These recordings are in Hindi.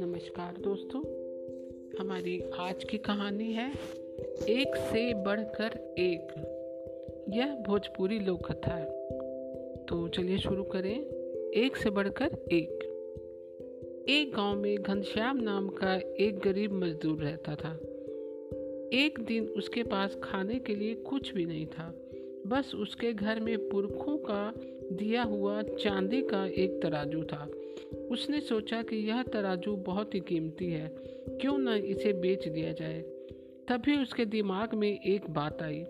नमस्कार दोस्तों, हमारी आज की कहानी है, एक से बढ़कर एक। यह भोजपुरी लोक कथा है। तो चलिए शुरू करें, एक से बढ़कर एक। एक गाँव में घनश्याम नाम का एक गरीब मजदूर रहता था। एक दिन उसके पास खाने के लिए कुछ भी नहीं था। बस उसके घर में पुरखों का दिया हुआ चांदी का एक तराजू था उसने सोचा कि यह तराजू बहुत ही कीमती है, क्यों न इसे बेच दिया जाए तभी उसके दिमाग में एक बात आई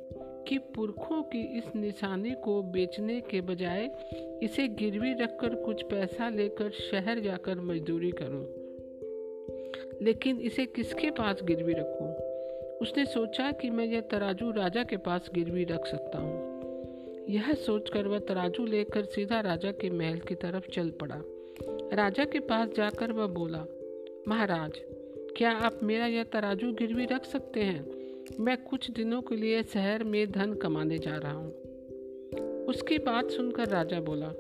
कि पुरखों की इस निशानी को बेचने के बजाय इसे गिरवी रखकर कुछ पैसा लेकर शहर जाकर मजदूरी करूँ। लेकिन इसे किसके पास गिरवी रखूँ? उसने सोचा कि मैं यह तराजू राजा के पास गिरवी रख सकता हूँ यह सोचकर वह तराजू लेकर सीधा राजा के महल की तरफ़ चल पड़ा। राजा के पास जाकर वह बोला, महाराज, क्या आप मेरा यह तराजू गिरवी रख सकते हैं? मैं कुछ दिनों के लिए शहर में धन कमाने जा रहा हूँ। उसकी बात सुनकर राजा बोला,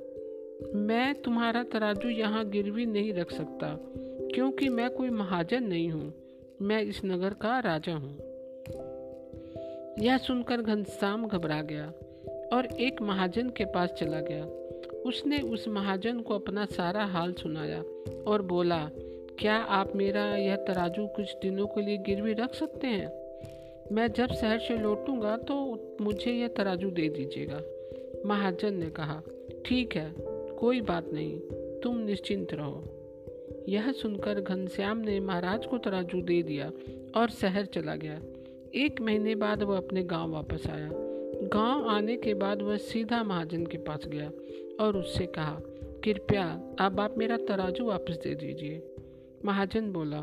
मैं तुम्हारा तराजू यहाँ गिरवी नहीं रख सकता, क्योंकि मैं कोई महाजन नहीं हूँ। मैं इस नगर का राजा हूँ। यह सुनकर घनश्याम घबरा गया। और एक महाजन के पास चला गया। उसने उस महाजन को अपना सारा हाल सुनाया और बोला, क्या आप मेरा यह तराजू कुछ दिनों के लिए गिरवी रख सकते हैं? मैं जब शहर से लौटूँगा तो मुझे यह तराजू दे दीजिएगा। महाजन ने कहा, ठीक है, कोई बात नहीं, तुम निश्चिंत रहो। यह सुनकर घनश्याम ने महाराज को तराजू दे दिया और शहर चला गया। एक महीने बाद वह अपने गाँव वापस आया। गाँव आने के बाद वह सीधा महाजन के पास गया और उससे कहा, कृपया अब आप मेरा तराजू वापस दे दीजिए। महाजन बोला,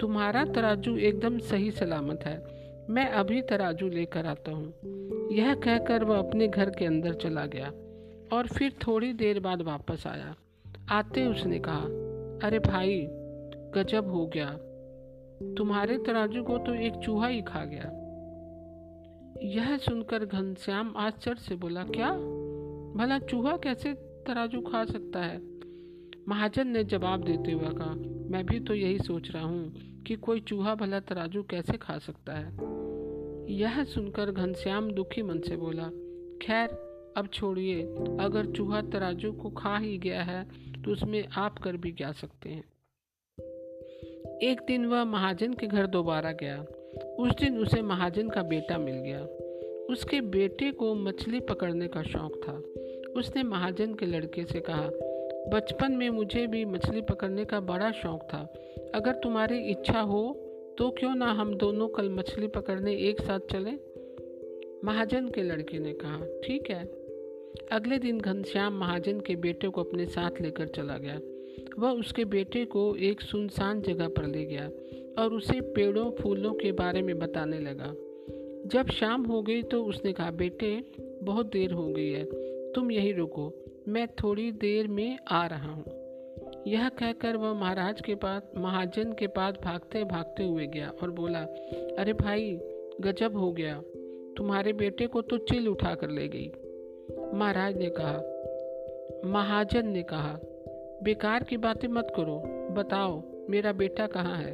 तुम्हारा तराजू एकदम सही सलामत है। मैं अभी तराजू लेकर आता हूँ। यह कहकर वह अपने घर के अंदर चला गया और फिर थोड़ी देर बाद वापस आया। आते उसने कहा, अरे भाई, गजब हो गया। तुम्हारे तराजू को तो एक चूहा ही खा गया। यह सुनकर घनश्याम आश्चर्य से बोला, क्या? भला चूहा कैसे तराजू खा सकता है? महाजन ने जवाब देते हुए कहा, मैं भी तो यही सोच रहा हूँ कि कोई चूहा भला तराजू कैसे खा सकता है? यह सुनकर घनश्याम दुखी मन से बोला, खैर, अब छोड़िए। अगर चूहा तराजू को खा ही गया है तो उसमें आप कर भी जा सकते हैं? एक दिन वह महाजन के घर दोबारा गया। उस दिन उसे महाजन का बेटा मिल गया। उसके बेटे को मछली पकड़ने का शौक था। उसने महाजन के लड़के से कहा, बचपन में मुझे भी मछली पकड़ने का बड़ा शौक था। अगर तुम्हारी इच्छा हो तो क्यों ना हम दोनों कल मछली पकड़ने एक साथ चलें? महाजन के लड़के ने कहा, ठीक है। अगले दिन घनश्याम महाजन के बेटे को अपने साथ लेकर चला गया। वह उसके बेटे को एक सुनसान जगह पर ले गया और उसे पेड़ों, फूलों के बारे में बताने लगा। जब शाम हो गई तो उसने कहा, बेटे, बहुत देर हो गई है। तुम यहीं रुको। मैं थोड़ी देर में आ रहा हूँ। यह कहकर वह महाराज के पास, महाजन के पास भागते भागते हुए गया और बोला, अरे भाई, गजब हो गया। तुम्हारे बेटे को तो चिल उठा कर ले गई। महाराज ने कहा, महाजन ने कहा बेकार की बातें मत करो। बताओ, मेरा बेटा कहाँ है?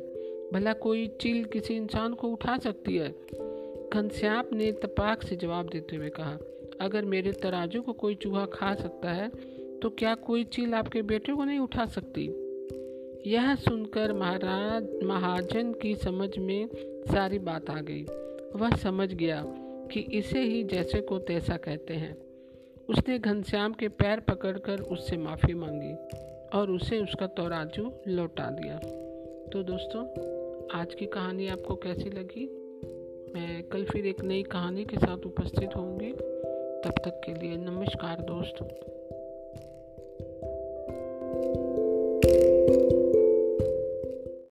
भला कोई चील किसी इंसान को उठा सकती है? घनश्याम ने तपाक से जवाब देते हुए कहा, अगर मेरे तराजू को कोई चूहा खा सकता है तो क्या कोई चील आपके बेटे को नहीं उठा सकती? यह सुनकर महाराज, महाजन की समझ में सारी बात आ गई। वह समझ गया कि इसे ही जैसे को तैसा कहते हैं। उसने घनश्याम के पैर पकड़कर उससे माफ़ी मांगी। और उसे उसका तोराजू लौटा दिया। तो दोस्तों, आज की कहानी आपको कैसी लगी? मैं कल फिर एक नई कहानी के साथ उपस्थित होंगी। तब तक के लिए नमस्कार दोस्त।